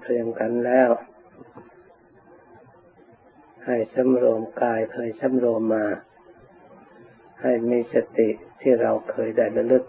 เพรียงกันแล้ว ให้สำรวมกายเคยสำรวมมา ให้มีสติที่เราเคยได้ระลึก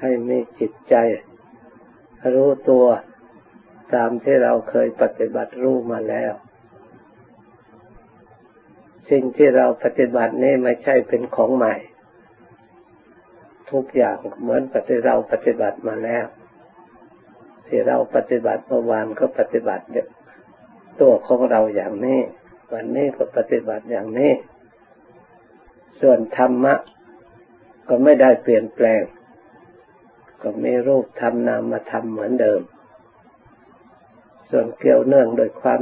ให้มีจิตใจ รู้ตัวตามที่เราเคยปฏิบัติรู้มาแล้วสิ่งที่เราปฏิบัตินี้ไม่ใช่เป็นของใหม่ ทุกอย่างเหมือนปฏิเราปฏิบัติมาแล้ว ที่เราปฏิบัติเมื่อวานก็ปฏิบัติตัวของเราอย่างนี้ วันนี้ก็ปฏิบัติอย่างนี้ ส่วนธรรมะ ก็ไม่ได้เปลี่ยนแปลง ก็มีรูปธรรมนามธรรมเหมือนเดิม ส่วนเกี่ยวเนื่องโดยความ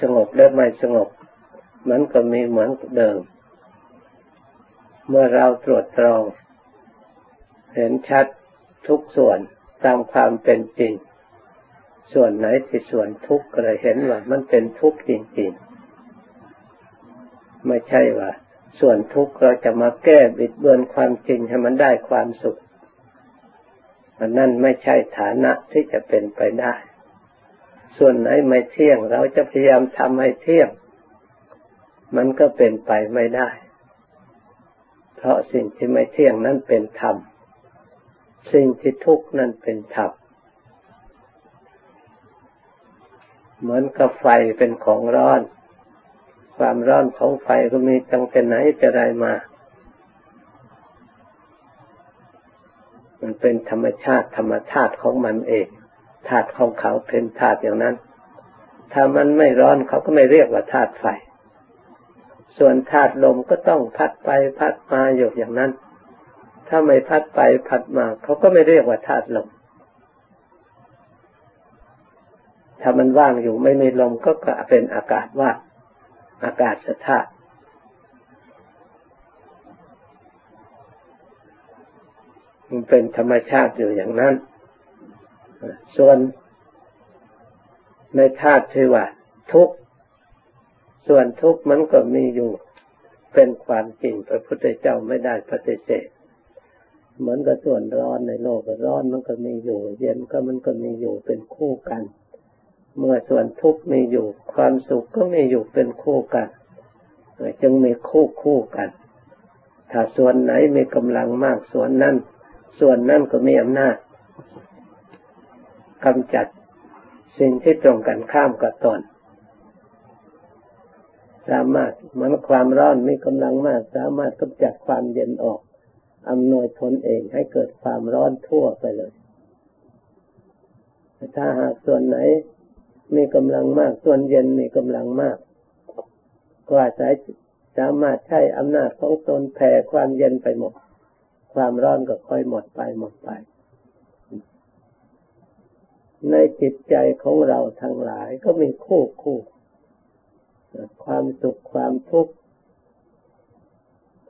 สงบและไม่สงบ มันก็มีเหมือนเดิม เมื่อเราตรวจตรอง เห็นชัดทุกส่วนตามความเป็นจริง ส่วนไหนที่ส่วนทุกข์ก็เลยเห็นว่ามันเป็นทุกข์จริงๆ ไม่ใช่ว่าส่วนทุกข์เราจะมาแก้บิดเบือนความจริงให้มันได้ความสุขอันนั้นไม่ใช่ฐานะที่จะเป็นไปได้ ส่วนไหนไม่เที่ยง เราจะพยายามทำให้เที่ยง มันก็เป็นไปไม่ได้ เพราะสิ่งที่ไม่เที่ยงนั้นเป็นธรรม สิ่งที่ทุกข์นั้นเป็นธรรม เหมือนกับไฟเป็นของร้อน ความร้อนของไฟก็มีตั้งแต่ไหนจะไรมา มันเป็นธรรมชาติธรรมชาติของมันเองธาตุของเขาเป็นธาตุอย่างนั้น ถ้ามันไม่ร้อนเขาก็ไม่เรียกว่าธาตุไฟ ส่วนธาตุลมก็ต้องพัดไปพัดมาอยู่อย่างนั้น ถ้าไม่พัดไปพัดมาเขาก็ไม่เรียกว่าธาตุลม ถ้ามันว่างอยู่ไม่มีลมก็เป็นอากาศว่างอากาศสธาตุมันเป็นธรรมชาติอยู่อย่างนั้น ส่วนในธาตุที่ว่าทุกส่วนทุกมันก็มีอยู่เป็นความจริงพระพุทธเจ้าไม่ได้ปฏิเสธเหมือนกับส่วนร้อนในโลกร้อนมันก็มีอยู่ เย็นก็มันก็มีอยู่เป็นคู่กัน เมื่อส่วนทุกข์มีอยู่ ความสุขก็มีอยู่เป็นคู่กันจึงมีคู่คู่กัน ถ้าส่วนไหนมีกำลังมากส่วนนั้น ส่วนนั้นก็มีอำนาจกำจัดสิ่งที่ตรงกันข้ามกับตน สามารถมือนความร้อนมีกำลังมาก สามารถกำจัดความเย็นออกอำนวยทนเองให้เกิดความร้อนทั่วไปเลย ถ้าหากส่วนไหน มีกำลังมากส่วนเย็นมีกำลังมากก็อาศัยสามารถใช้อำนาจของตนแผ่ความเย็นไปหมด ความร้อนก็ค่อยหมดไปหมดไป ในจิตใจของเราทั้งหลายก็มีคู่คู่ความสุขความทุกข์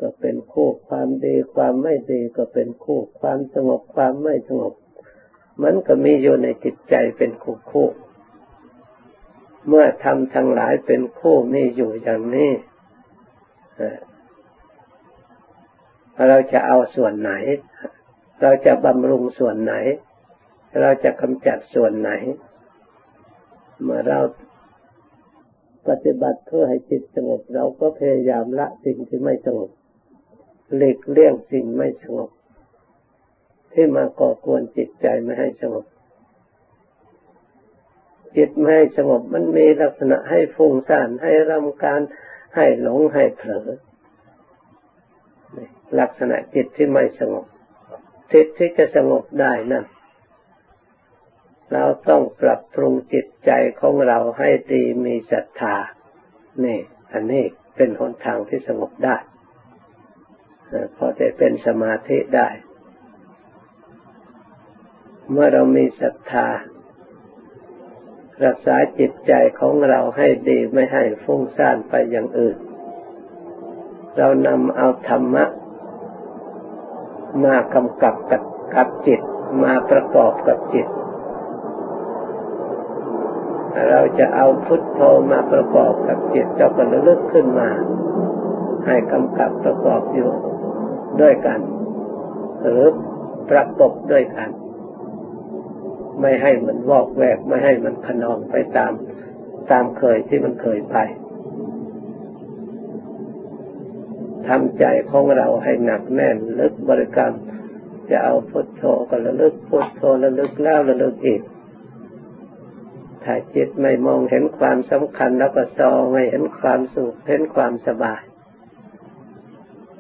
ก็เป็นคู่ความดีความไม่ดีก็เป็นคู่ความสงบความไม่สงบ มันก็มีอยู่ในจิตใจเป็นคู่คู่ เมื่อทำทั้งหลายเป็นคู่มีอยู่อย่างนี้เราจะเอาส่วนไหน เราจะบำรุงส่วนไหน เราจะกำจัดส่วนไหน เมื่อเราปฏิบัติเพื่อให้จิตสงบ เราก็พยายามละสิ่งที่ไม่สงบหลีกเลี่ยงสิ่งไม่สงบ ที่มาก่อกวนจิตใจไม่ให้สงบ จิตไม่สงบมันมีลักษณะให้ฟุ้งซ่านให้รำการให้หลงให้เผลอลักษณะจิตที่ไม่สงบจิตที่จะสงบได้นั่นเราต้องปรับปรุงจิตใจของเราให้ดีมีศรัทธานี่อันนี้เป็นหนทางที่สงบได้พอจะเป็นสมาธิได้ เมื่อเรามีศรัทธา รักษาจิตใจของเราให้ดีไม่ให้ฟุ้งซ่านไปอย่างอื่น เรานำเอาธรรมะ มากำกับกับกับจิตมาประกอบกับจิต เราจะเอาพุทโธมาประกอบกับจิตเจ้าก็ระลึกขึ้นมา ให้กำกับประกอบอยู่ด้วยกัน หรือประกบด้วยกัน ไม่ให้มันวอกแวก ไม่ให้มันขนองไปตามตามเคยที่มันเคยไปทำใจของเราให้หนักแน่นลึกบริกรรม จะเอาพุทโธก็ระลึกพุทโธระลึกแล้วระลึกอีกถ้าจิตไม่มองเห็นความสำคัญแล้วก็ซองไม่เห็นความสุขเห็นความสบาย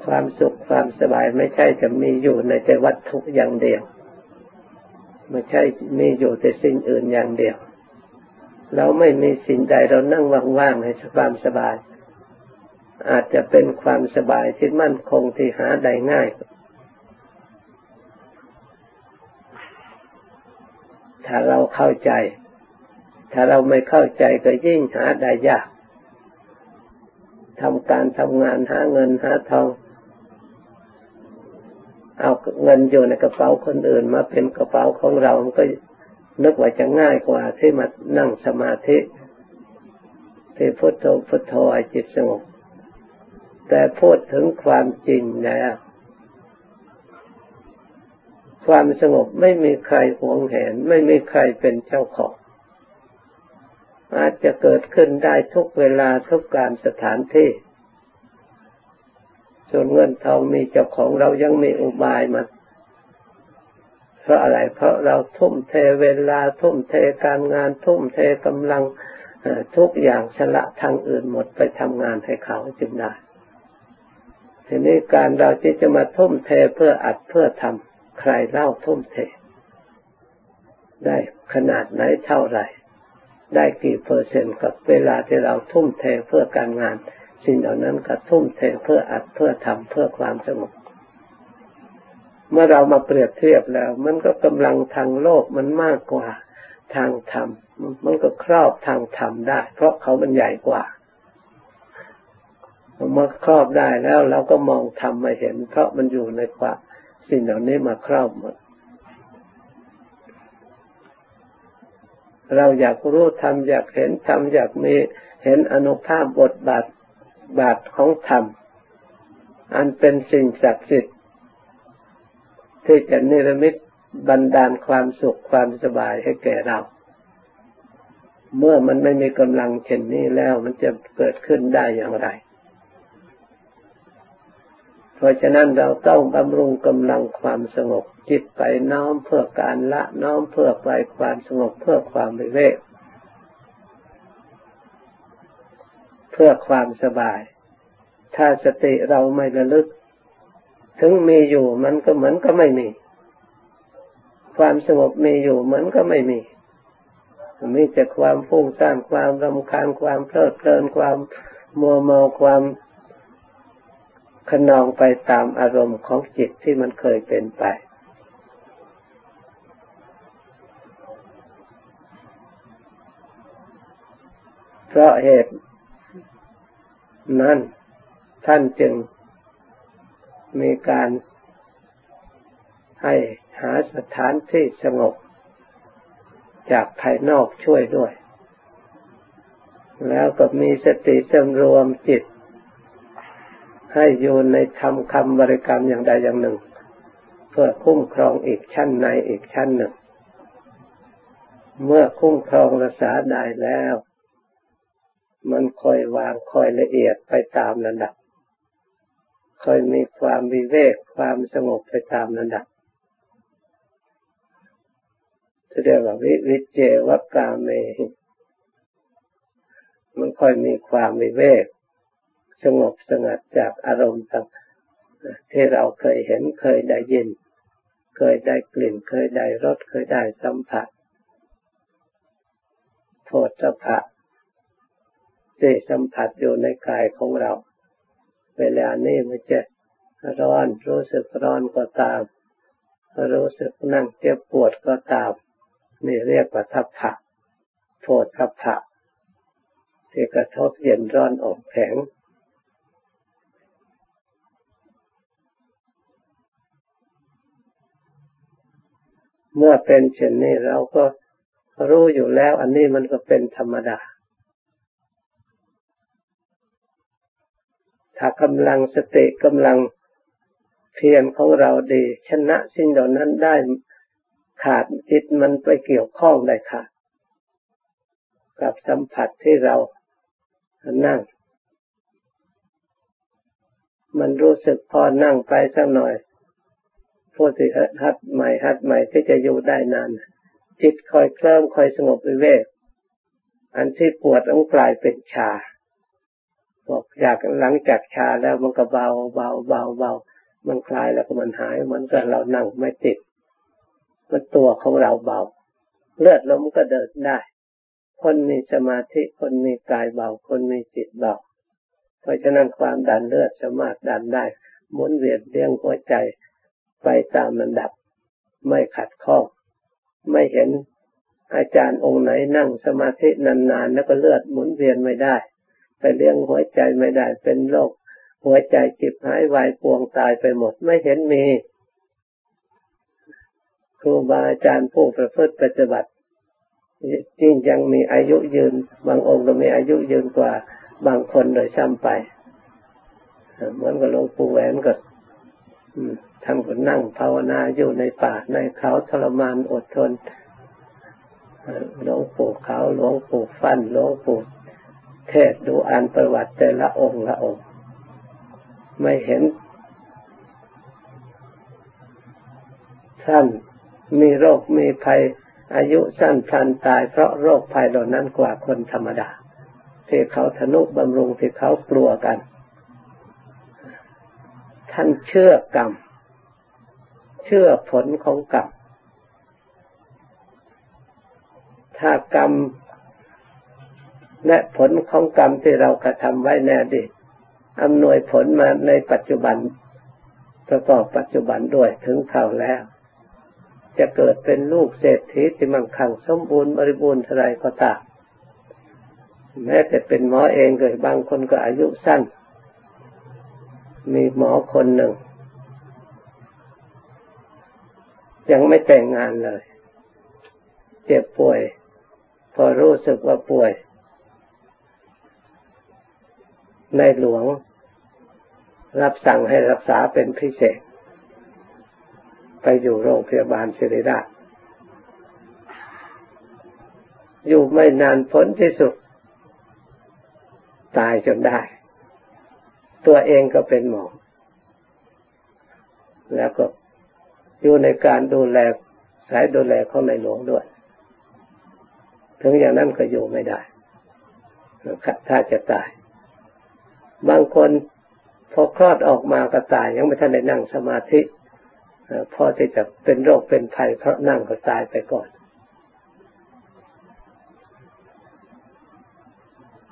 ความสุขความสบายไม่ใช่จะมีอยู่ในแต่วัตถุอย่างเดียว ไม่ใช่มีอยู่แต่สิ่งอื่นอย่างเดียว เราไม่มีสิ่งใดเรานั่งว่างๆให้ความสบาย อาจจะเป็นความสบายที่มั่นคงที่หาได้ง่ายถ้าเราเข้าใจ ถ้าเราไม่เข้าใจก็ยิ่งหาได้ยากทำการทำงานหาเงินหาทอง เอาเงินอยู่ในกระเป๋าคนอื่น มาเป็นกระเป๋าของเรา มันก็นึกว่าจะง่ายกว่าที่มานั่งสมาธิที่พุทโธพุทโธจิตสงบแต่พูดถึงความจริงแล้ว ความสงบไม่มีใครหวงแหน ไม่มีใครเป็นเจ้าของ อาจจะเกิดขึ้นได้ทุกเวลาทุกการสถานที่ ส่วนเงินทองมีเจ้าของเรายังมีอุบายมาเพราะอะไร เพราะเราทุ่มเทเวลาทุ่มเทการงานทุ่มเทกำลังทุกอย่างชละทางอื่นหมดไปทำงานให้เขาจึงได้ทีนี้การเราที่จะมาทุ่มเทเพื่ออัดเพื่อทำใครเล่าทุ่มเท ได้ขนาดไหนเท่าไหร่ ได้กี่เปอร์เซ็นต์กับเวลาที่เราทุ่มเทเพื่อการงาน สิ่งเหล่านั้นก็ทุ่มเทเพื่ออัดเพื่อทำเพื่อความสงบเมื่อเรามาเปรียบเทียบแล้ว มันก็กำลังทางโลกมันมากกว่าทางธรรมมันก็ครอบทางธรรมได้ เพราะเขามันใหญ่กว่าเมื่อครอบได้แล้วเราก็มองธรรมมาเห็น เพราะมันอยู่ในควาสิ่งเหล่านี้มาครอบหมดเราอยากรู้ธรรมอยากเห็นธรรมอยากมีเห็นอนุภาพบทบาท บาทของธรรม อันเป็นสิ่งศักดิ์สิทธิ์ที่จะนิรมิตบันดาลความสุขความสบายให้แก่เรา เมื่อมันไม่มีกำลังเช่นนี้แล้วมันจะเกิดขึ้นได้อย่างไร เพราะฉะนั้นเราต้องบำรุงกำลังความสงบจิตไปน้อมเพื่อการละน้อมเพื่อไปความสงบเพื่อความวิเวกเพื่อความสบาย ถ้าสติเราไม่ระลึก ถึงมีอยู่มันก็เหมือนก็ไม่มี ความสงบมีอยู่มันก็ไม่มี มีแต่ความฟุ้งซ่านความรำคาญความเพลิดเพลินความมัวเมาความขนองไปตามอารมณ์ของจิตที่มันเคยเป็นไป เพราะเหตุ นั้นท่านจึงมีการให้หาสถานที่สงบ จากภายนอกช่วยด้วย แล้วก็มีสติสำรวมจิต ให้อยู่ในทำคำบริกรรมอย่างใดอย่างหนึ่ง เพื่อคุ้มครองอีกชั้นในอีกชั้นหนึ่ง เมื่อคุ้มครองรักษาได้แล้ว มันค่อยวางค่อยละเอียดไปตามระดับ ค่อยมีความวิเวกความสงบไปตามระดับจะเรียกว่าวิวิเจวกาเม มันค่อยมีความวิเวกสงบสงัดจากอารมณ์ต่างที่เราเคยเห็นเคยได้ยิน เคยได้กลิ่น เคยได้รสเคยได้สัมผัสโทษสะพะ ที่สัมผัสอยู่ในกายของเรา เวลานี้มันจะร้อนรู้สึกร้อนก็ตาม รู้สึกนั่งเจ็บปวดก็ตาม นี่เรียกว่าทัพพะโทษทัพพะที่กระทบเย็นร้อนออกแข็งเมื่อเป็นเช่นนี้เราก็รู้อยู่แล้ว อันนี้มันก็เป็นธรรมดา ถ้ากำลังสติกำลังเพียรของเราดี ชนะสิ่งเหล่านั้นได้ขาดจิตมันไปเกี่ยวข้องได้ค่ะ กับสัมผัสที่เรานั่ง มันรู้สึกพอนั่งไปสักหน่อยผู้ที่หัดใหม่หัดใหม่ที่จะอยู่ได้นาน จิตคอยเคลิ้มคอยสงบวิเวกอันที่ปวดต้องกลายเป็นชา บอกอยากหลังจากชาแล้วมันก็เบาเบาเบาเบามันคลายแล้วก็มันหายเหมือนกับเรานั่งไม่ติดมันตัวของเราเบา เลือดลมก็เดินได้ คนมีสมาธิคนมีกายเบา คนมีจิตเบา เพราะฉะนั้นความดันเลือดสามารถดันได้หมุนเวียนเลี้ยงหัวใจไปตามระดับ ไม่ขัดข้องไม่เห็นอาจารย์องค์ไหนนั่งสมาธินานๆ แล้วก็เลือดหมุนเวียนไม่ได้ ไปเลี้ยงหัวใจไม่ได้เป็นโรคหัวใจจิบหายวายปวงตายไปหมดไม่เห็นมีครูบาอาจารย์ผู้ประพฤติปฏิบัติจริงยังมีอายุยืน บางองค์ก็มีอายุยืนกว่า บางคนโดยซ้ำไปเหมือนกับหลวงปู่แหวนก็ท่านก็นั่งภาวนาอยู่ในป่าในเขาทรมานอดทนหลวงปู่เขาหลวงปู่ฟันหลวงปู่ เทศดูอ่านประวัติแต่ละองค์ละองค์ ไม่เห็น ท่านมีโรคมีภัย อายุสั้นพลันตายเพราะโรคภัยเหล่านั้นกว่าคนธรรมดา ที่เขาทนุบำรุงที่เขากลัวกัน ท่านเชื่อกรรม เชื่อผลของกรรมถ้ากรรม และผลของกรรมที่เรากระทำไว้ในอดีตอำนวยผลมาในปัจจุบัน ประกอบปัจจุบันด้วยถึงเท่าแล้ว จะเกิดเป็นลูกเศรษฐีที่มั่งคั่งสมบูรณ์บริบูรณ์เท่าไรก็ตามแม้แต่เป็นหมอเองเลยบางคนก็อายุสั้น มีหมอคนหนึ่ง ยังไม่แต่งงานเลย เจ็บป่วย พอรู้สึกว่าป่วย ในหลวง รับสั่งให้รักษาเป็นพิเศษ ไปอยู่โรงพยาบาลศิริราช อยู่ไม่นานพ้นที่สุด ตายจนได้ ตัวเองก็เป็นหมอ แล้วก็อยู่ในการดูแลสายดูแลของในหลวงด้วย ถึงอย่างนั้นก็อยู่ไม่ได้ ถ้าจะตาย บางคนพอคลอดออกมาก็ตาย ยังไม่ทันได้นั่งสมาธิพอที่จะเป็นโรคเป็นภัยเพราะนั่งก็ตายไปก่อน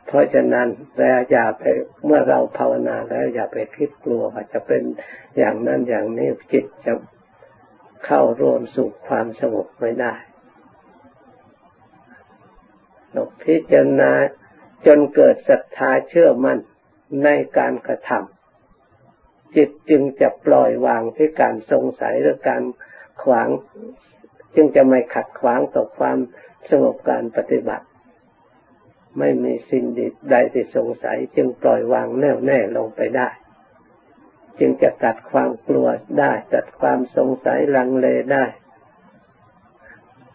เพราะฉะนั้นเราอย่าไปเมื่อเราภาวนาแล้วอย่าไปคิดกลัวว่าจะเป็นอย่างนั้นอย่างนี้จิตจะเข้ารวมสู่ความสงบไม่ได้เราพิจารณาจนเกิดศรัทธาเชื่อมั่น ในการกระทำจิตจึงจะปล่อยวางที่การสงสัยหรือการขวาง จึงจะไม่ขัดขวางต่อความสงบการปฏิบัติ ไม่มีสิ่งใดที่สงสัย จึงปล่อยวางแน่วแน่ลงไปได้ จึงจะตัดความกลัวได้ตัดความสงสัยลังเลได้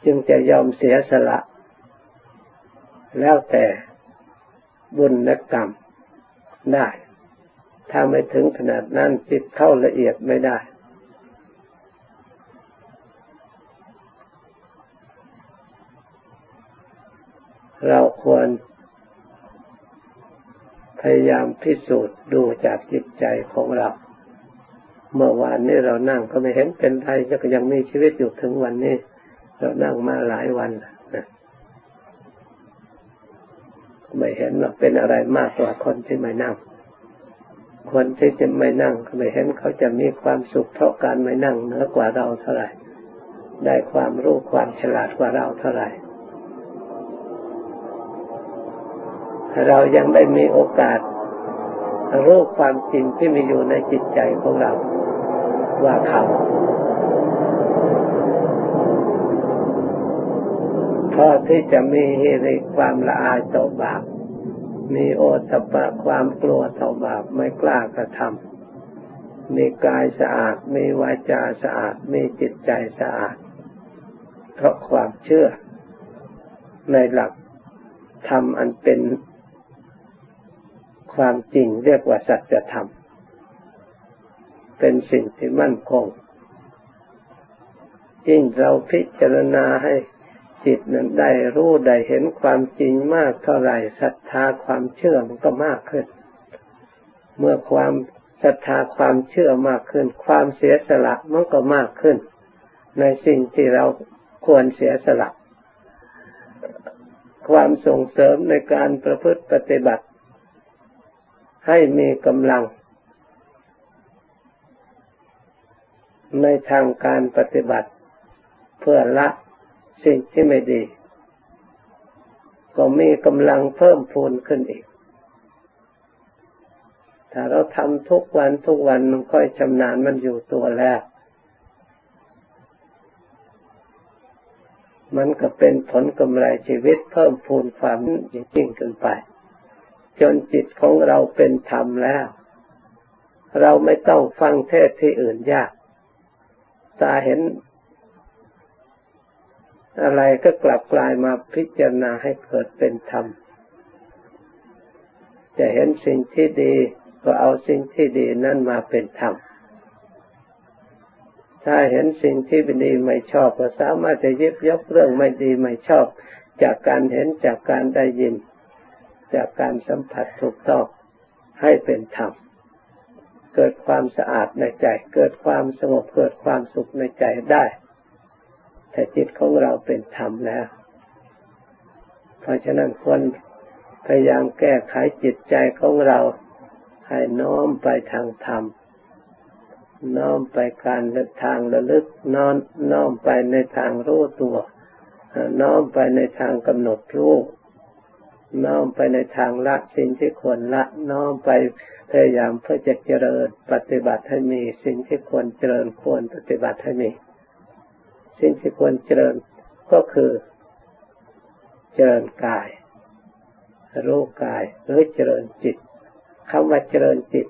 จึงจะยอมเสียสละ แล้วแต่บุญและกรรม ได้ ถ้าไม่ถึงขนาดนั้นจิตเข้าละเอียดไม่ได้ เราควรพยายามพิสูจน์ดูจากจิตใจของเรา เมื่อวานนี้เรานั่งก็ไม่เห็นเป็นไรก็ยังมีชีวิตอยู่ถึงวันนี้ เรานั่งมาหลายวันนะ ไม่เห็นว่าเป็นอะไรมากกว่าคนที่ไม่นั่ง คนที่จะไม่นั่งไม่เห็นเขาจะมีความสุขเพราะการไม่นั่งเหนือกว่าเราเท่าไหร่ ได้ความรู้ความฉลาดกว่าเราเท่าไหร่ เรายังได้มีโอกาสรู้ความจริงที่มีอยู่ในจิตใจของเรา ว่าเขา พอที่จะมีเหตุความละอายต่อบาป มีโอตปะความกลัวต่อบาปไม่กล้ากระทำมีกายสะอาด มีวาจาสะอาด มีจิตใจสะอาด เพราะความเชื่อ ในหลักธรรมอันเป็นความจริงเรียกว่าสัจธรรม เป็นสิ่งที่มั่นคงยิ่งเราพิจารณาให้ จิตนั้นได้รู้ได้เห็นความจริงมากเท่าไหร่ศรัทธาความเชื่อมันก็มากขึ้น เมื่อความศรัทธาความเชื่อมากขึ้น ความเสียสละมันก็มากขึ้น ในสิ่งที่เราควรเสียสละ ความส่งเสริมในการประพฤติปฏิบัติ ให้มีกำลัง ในทางการปฏิบัติ เพื่อละ สิ่งที่ไม่ดี ก็มีกำลังเพิ่มพูนขึ้นอีก ถ้าเราทำทุกวันทุกวันมันค่อยชำนาญมันอยู่ตัวแล้ว มันก็เป็นผลกำไรชีวิตเพิ่มพูนความยิ่งขึ้นไป จนจิตของเราเป็นธรรมแล้ว เราไม่ต้องฟังเทศที่อื่นยาก ตาเห็น อะไรก็กลับกลายมาพิจารณาให้เกิดเป็นธรรม จะเห็นสิ่งที่ดีก็เอาสิ่งที่ดีนั่นมาเป็นธรรม ถ้าเห็นสิ่งที่ไม่ดีไม่ชอบก็สามารถจะยิบยกเรื่องไม่ดีไม่ชอบ จากการเห็นจากการได้ยิน จากการสัมผัสถูกต้องให้เป็นธรรม เกิดความสะอาดในใจ เกิดความสงบเกิดความสุขในใจได้ แต่จิตของเราเป็นธรรมแล้ว เพราะฉะนั้นควรพยายามแก้ไขจิตใจของเรา ให้น้อมไปทางธรรม น้อมไปการทางระลึกน้อมน้อมไปในทางรู้ตัว น้อมไปในทางกำหนดรู้น้อมไปในทางละสิ่งที่ควรละน้อมไปพยายามเพื่อจะเจริญปฏิบัติให้มีสิ่งที่ควรเจริญควรปฏิบัติให้มี สิ่งที่ควรเจริญก็คือเจริญกาย รู้กายหรือเจริญจิตคำว่าเจริญจิต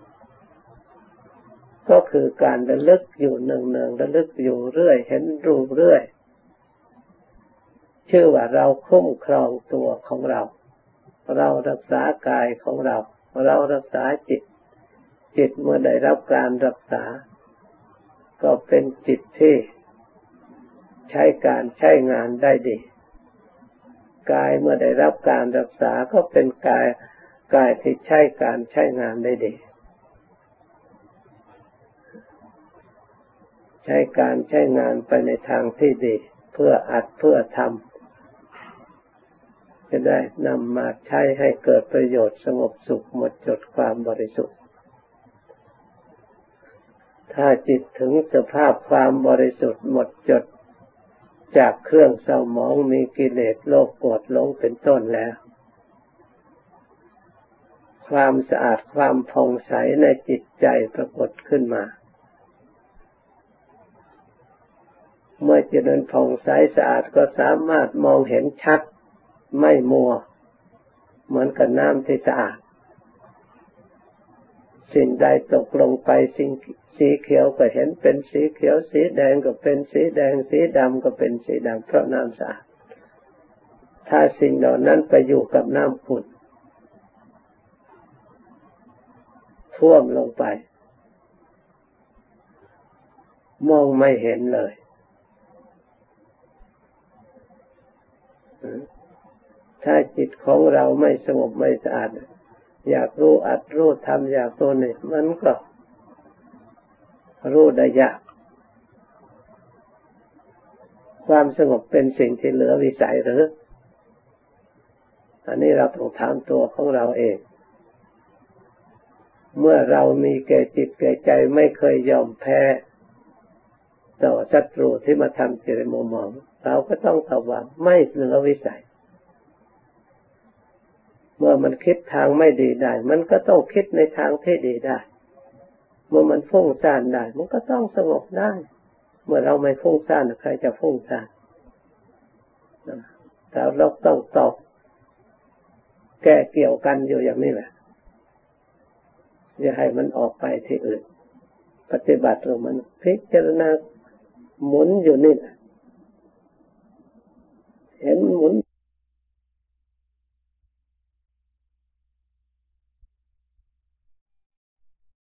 ก็คือการระลึกอยู่หนึ่งหนึ่งระลึกอยู่เรื่อย เห็นรูปเรื่อยชื่อว่าเราคุ้มครองตัวของเรา เรารักษากายของเรา เรารักษาจิต จิตเมื่อได้รับการรักษา ก็เป็นจิตที่ ใช้การใช้งานได้ดี กายเมื่อได้รับการรักษาก็เป็นกายกายที่ใช้การใช้งานได้ดี ใช้การใช้งานไปในทางที่ดี เพื่ออัดเพื่อทำจะได้นำมาใช้ให้เกิดประโยชน์สงบสุขหมดจดความบริสุทธิ์ถ้าจิตถึงสภาพความบริสุทธิ์หมดจด จากเครื่องเศร้าหมองมีกิเลสโลภโกรธหลงเป็นต้นแล้ว ความสะอาดความผ่องใสในจิตใจปรากฏขึ้นมา เมื่อจิตนั้นผ่องใสสะอาดก็สามารถมองเห็นชัดไม่มัว เหมือนกับน้ำที่สะอาด สิ่งใดตกลงไปสิ่ง สีเขียวก็เห็นเป็นสีเขียว สีแดงก็เป็นสีแดง สีดำก็เป็นสีดำเพราะน้ำสะอาด ถ้าสิ่งเหล่านั้นไปอยู่กับน้ำขุ่นท่วมลงไป มองไม่เห็นเลย ถ้าจิตของเราไม่สงบไม่สะอาด อยากรู้อัดรู้ทำอยากตัวนี่มันก็ รู้ได้ยาก ความสงบเป็นสิ่งที่เหลือวิสัยหรือ อันนี้เราต้องถามตัวของเราเอง เมื่อเรามีแก่จิตแก่ใจไม่เคยยอมแพ้ ต่อศัตรูที่มาทำจิตมมอง เราก็ต้องตอบว่าไม่เหลือวิสัยเมื่อมันคิดทางไม่ดีได้ มันก็ต้องคิดในทางที่ดีได้ เมื่อมันฟุ้งซ่านได้ มันก็ต้องสงบได้ เมื่อเราไม่ฟุ้งซ่านใครจะฟุ้งซ่านแต่เราต้องตอบแก้เกี่ยวกันอยู่อย่างนี้แหละอย่าให้มันออกไปที่อื่น ปฏิบัติเรามันพิจารณาหมุนอยู่นี่เห็นหมุน